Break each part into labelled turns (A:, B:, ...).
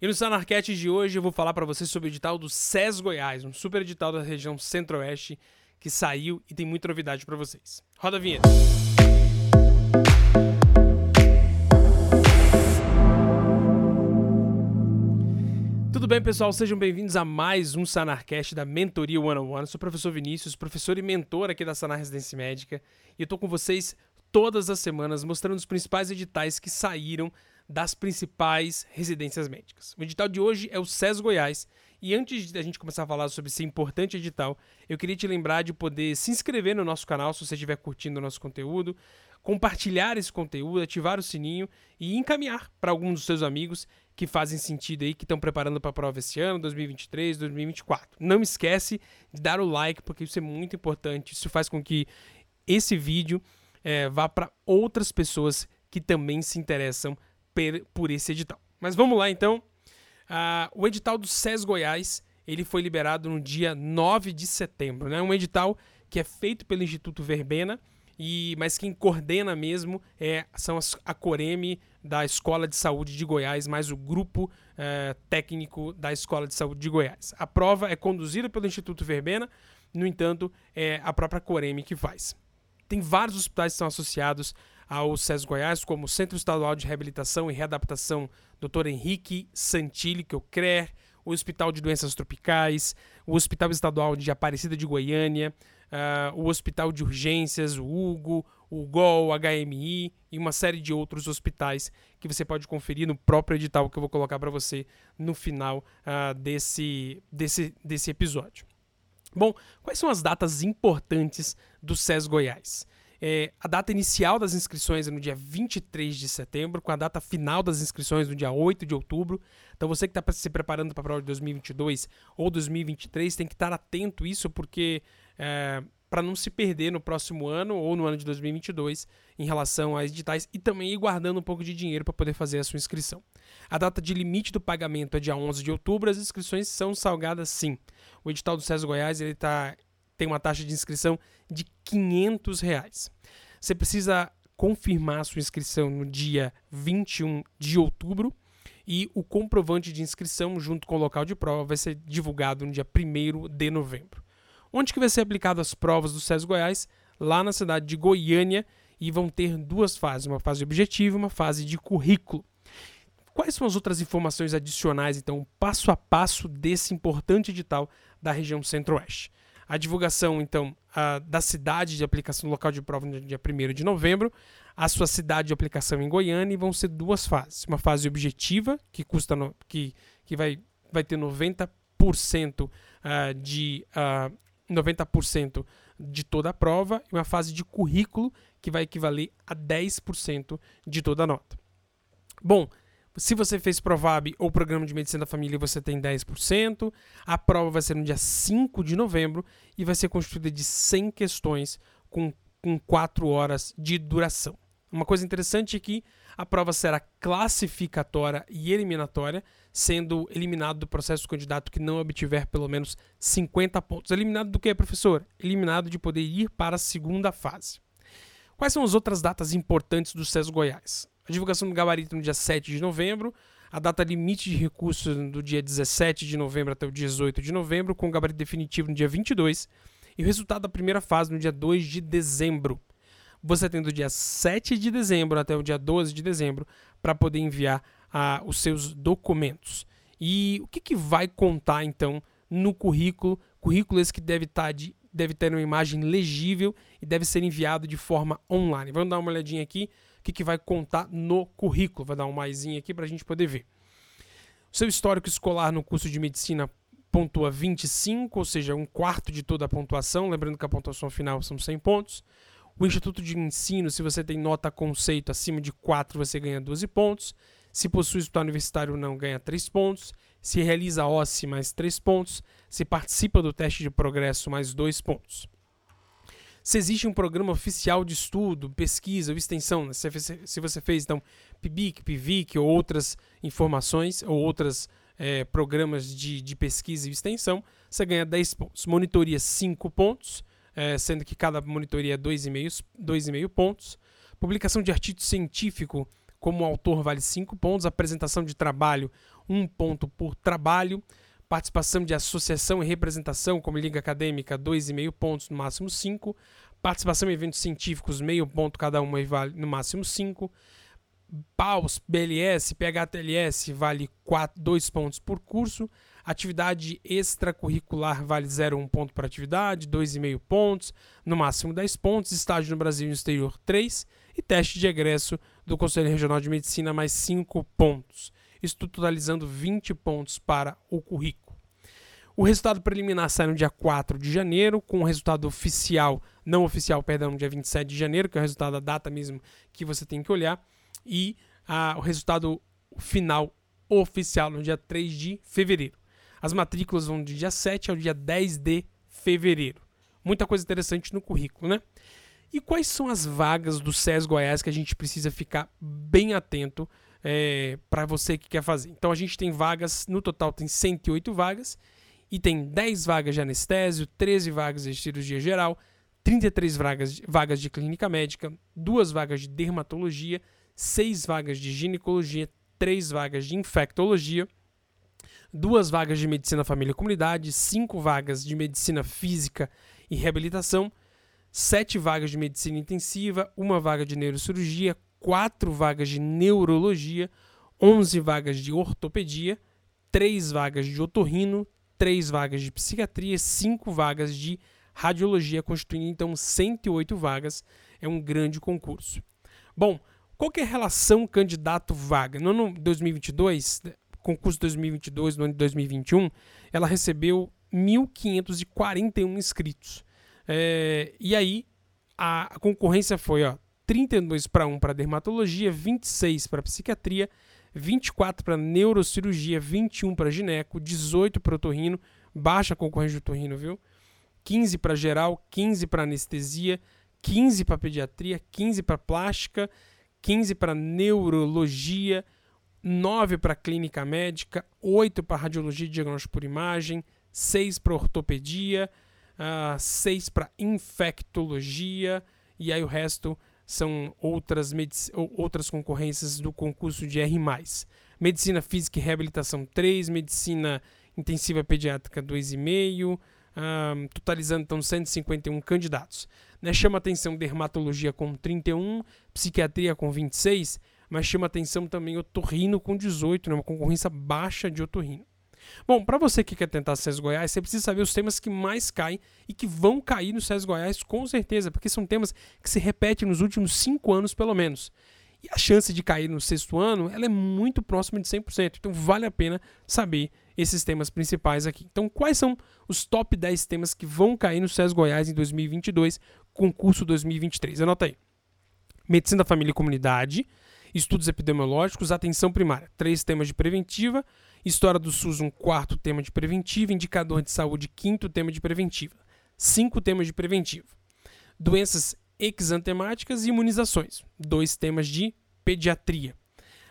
A: E no Sanarquete de hoje eu vou falar para vocês sobre o edital do SES Goiás, um super edital da região Centro-Oeste que saiu e tem muita novidade para vocês. Roda a vinheta. Tudo bem, pessoal? Sejam bem-vindos a mais um Sanarcast da Mentoria One on One. Eu sou o professor Vinícius, professor e mentor aqui da Sanar Residência Médica, e eu tô com vocês todas as semanas mostrando os principais editais que saíram das principais residências médicas. O edital de hoje é o SES Goiás. E antes de a gente começar a falar sobre esse importante edital, eu queria te lembrar de poder se inscrever no nosso canal se você estiver curtindo o nosso conteúdo, compartilhar esse conteúdo, ativar o sininho e encaminhar para alguns dos seus amigos que fazem sentido aí, que estão preparando para a prova esse ano, 2023, 2024. Não esquece de dar o like, porque isso é muito importante. Isso faz com que esse vídeo é, vá para outras pessoas que também se interessam por esse edital. Mas vamos lá então. Uh, o edital do SES Goiás ele foi liberado no dia 9 de setembro. É né? um edital que é feito pelo Instituto Verbena, e mas quem coordena mesmo é, são as, a Coreme da Escola de Saúde de Goiás, mais o grupo eh, técnico da Escola de Saúde de Goiás. A prova é conduzida pelo Instituto Verbena, no entanto, é a própria Coreme que faz. Tem vários hospitais que estão associados ao SES Goiás, como Centro Estadual de Reabilitação e Readaptação Dr. Henrique Santilli, que é o CRER, o Hospital de Doenças Tropicais, o Hospital Estadual de Aparecida de Goiânia, uh, o Hospital de Urgências, o Hugo, o GOL, o HMI e uma série de outros hospitais que você pode conferir no próprio edital que eu vou colocar para você no final uh, desse, desse, desse episódio. Bom, quais são as datas importantes do SES Goiás? É, a data inicial das inscrições é no dia 23 de setembro, com a data final das inscrições no dia 8 de outubro. Então você que está se preparando para a prova de 2022 ou 2023 tem que estar atento isso, porque é, para não se perder no próximo ano ou no ano de 2022 em relação às editais e também ir guardando um pouco de dinheiro para poder fazer a sua inscrição. A data de limite do pagamento é dia 11 de outubro, as inscrições são salgadas sim. O edital do César Goiás ele tá, tem uma taxa de inscrição de 500 reais. Você precisa confirmar sua inscrição no dia 21 de outubro e o comprovante de inscrição junto com o local de prova vai ser divulgado no dia 1 de novembro. Onde que vai ser aplicado as provas do SES Goiás? Lá na cidade de Goiânia e vão ter duas fases, uma fase objetiva e uma fase de currículo. Quais são as outras informações adicionais, então, passo a passo desse importante edital da região Centro-Oeste? A divulgação, então, a, da cidade de aplicação do local de prova no dia 1 de novembro, a sua cidade de aplicação em Goiânia, e vão ser duas fases. Uma fase objetiva, que custa no, que, que vai, vai ter 90% uh, de uh, 90% de toda a prova, e uma fase de currículo, que vai equivaler a 10% de toda a nota. Bom, se você fez Provab ou Programa de Medicina da Família, você tem 10%. A prova vai ser no dia 5 de novembro e vai ser constituída de 100 questões com, com 4 horas de duração. Uma coisa interessante é que a prova será classificatória e eliminatória, sendo eliminado do processo o candidato que não obtiver pelo menos 50 pontos. Eliminado do que, professor? Eliminado de poder ir para a segunda fase. Quais são as outras datas importantes do SES Goiás? A divulgação do gabarito no dia 7 de novembro, a data limite de recursos do dia 17 de novembro até o 18 de novembro, com o gabarito definitivo no dia 22, e o resultado da primeira fase no dia 2 de dezembro. Você tem do dia 7 de dezembro até o dia 12 de dezembro para poder enviar ah, os seus documentos. E o que, que vai contar então no currículo? Currículo esse que deve tá de deve ter uma imagem legível e deve ser enviado de forma online. Vamos dar uma olhadinha aqui o que, que vai contar no currículo. Vai dar um maisinho aqui para a gente poder ver. O seu histórico escolar no curso de medicina pontua 25, ou seja, um quarto de toda a pontuação. Lembrando que a pontuação final são 100 pontos. O Instituto de Ensino, se você tem nota conceito acima de 4, você ganha 12 pontos. Se possui hospital universitário não, ganha 3 pontos. Se realiza OSCE, mais 3 pontos. Se participa do teste de progresso, mais 2 pontos se existe um programa oficial de estudo, pesquisa ou extensão, né? se você fez então PIBIC, PIVIC ou outras informações ou outros é, programas de, de, pesquisa e extensão, você ganha 10 pontos. Monitoria 5 pontos, é, sendo que cada monitoria é 2,5 pontos. Publicação de artigo científico como autor vale 5 pontos. Apresentação de trabalho um ponto por trabalho. Participação de associação e representação, como liga acadêmica, 2,5 pontos, no máximo 5. Participação em eventos científicos, meio ponto cada uma, vale no máximo 5. PAUS, BLS, PHTLS, vale 2 pontos por curso. Atividade extracurricular vale 0,1 ponto por atividade, 2,5 pontos, no máximo 10 pontos. Estágio no Brasil e no exterior, 3. E teste de egresso do Conselho Regional de Medicina, mais 5 pontos. Isso totalizando 20 pontos para o currículo. O resultado preliminar sai no dia 4 de janeiro, com o resultado oficial, não oficial, perdão, no dia 27 de janeiro, que é o resultado da data mesmo que você tem que olhar, e ah, o resultado final oficial no dia 3 de fevereiro. As matrículas vão do dia 7 ao dia 10 de fevereiro. Muita coisa interessante no currículo, né? E quais são as vagas do SES Goiás que a gente precisa ficar bem atento é, para você que quer fazer? Então a gente tem vagas, no total tem 108 vagas, e tem 10 vagas de anestésio, 13 vagas de cirurgia geral, 33 vagas, vagas de clínica médica, 2 vagas de dermatologia, 6 vagas de ginecologia, 3 vagas de infectologia, duas vagas de medicina família e comunidade, cinco vagas de medicina física e reabilitação, sete vagas de medicina intensiva, uma vaga de neurocirurgia, quatro vagas de neurologia, onze vagas de ortopedia, três vagas de otorrino, três vagas de psiquiatria, cinco vagas de radiologia, constituindo então 108 vagas. É um grande concurso. Bom, qual é a relação candidato-vaga? No ano 2022, concurso 2022, no ano de 2021, ela recebeu 1.541 inscritos. É, e aí, a, a, concorrência foi ó, 32 para 1 para dermatologia, 26 para psiquiatria, 24 para neurocirurgia, 21 para gineco, 18 para otorrino, baixa concorrência de otorrino, viu? 15 para geral, 15 para anestesia, 15 para pediatria, 15 para plástica, 15 para neurologia, 9 para clínica médica, 8 para radiologia e diagnóstico por imagem, 6 para ortopedia, uh, ah, 6 para infectologia, e aí o resto são outras, outras concorrências do concurso de R. Medicina física e reabilitação 3, medicina intensiva pediátrica 2,5, uh, totalizando então 151 candidatos. Né, chama atenção dermatologia com 31, psiquiatria com 26, mas chama atenção também otorrino com 18, né, uma concorrência baixa de otorrino. Bom, para você que quer tentar SES Goiás, você precisa saber os temas que mais caem e que vão cair no SES Goiás com certeza, porque são temas que se repetem nos últimos cinco anos pelo menos. E a chance de cair no sexto ano ela é muito próxima de 100%. Então vale a pena saber esses temas principais aqui. Então, quais são os top 10 temas que vão cair no SES Goiás em 2022, concurso 2023? Anota aí. Medicina da Família e Comunidade, Estudos Epidemiológicos, Atenção Primária, três temas de preventiva, História do SUS, um quarto tema de preventiva, Indicador de Saúde, quinto tema de preventiva, cinco temas de preventiva. Doenças exantemáticas e imunizações, dois temas de pediatria.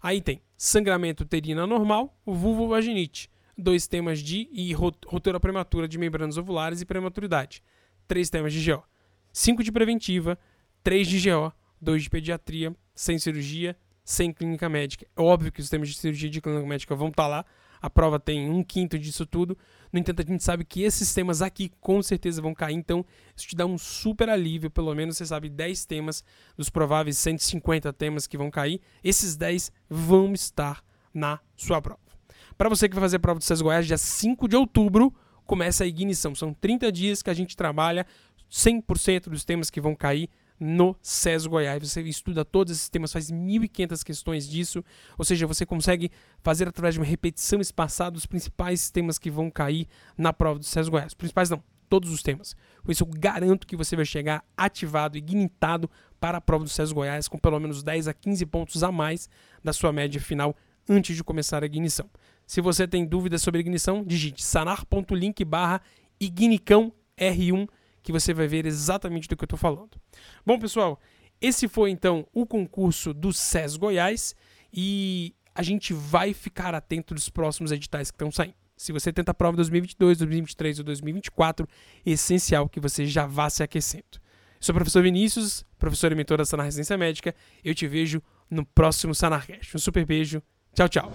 A: Aí tem sangramento uterino anormal, vulvovaginite, dois temas de e rotura prematura de membranas ovulares e prematuridade, três temas de GO. Cinco de preventiva, três de GO, dois de pediatria, sem cirurgia, sem clínica médica. É óbvio que os temas de cirurgia de clínica médica vão estar lá, a prova tem um quinto disso tudo. No entanto, a gente sabe que esses temas aqui com certeza vão cair, então isso te dá um super alívio. Pelo menos você sabe 10 temas dos prováveis 150 temas que vão cair. Esses 10 vão estar na sua prova. Para você que vai fazer a prova do SES Goiás, dia 5 de outubro, começa a ignição. São 30 dias que a gente trabalha 100% dos temas que vão cair no SES Goiás. Você estuda todos esses temas, faz 1.500 questões disso, ou seja, você consegue fazer através de uma repetição espaçada os principais temas que vão cair na prova do SES Goiás. Os principais não, todos os temas. Com isso eu garanto que você vai chegar ativado e guinitado para a prova do SES Goiás com pelo menos 10 a 15 pontos a mais da sua média final antes de começar a ignição. Se você tem dúvidas sobre ignição, digite sanar.link barra ignicão R1 que você vai ver exatamente do que eu estou falando. Bom, pessoal, esse foi então o concurso do SES Goiás e a gente vai ficar atento dos próximos editais que estão saindo. Se você tenta a prova 2022, 2023 ou 2024, é essencial que você já vá se aquecendo. sou o professor Vinícius, professor e mentor da Sanar Residência Médica. Eu te vejo no próximo Sanarcast. Um super beijo. Tchau, tchau.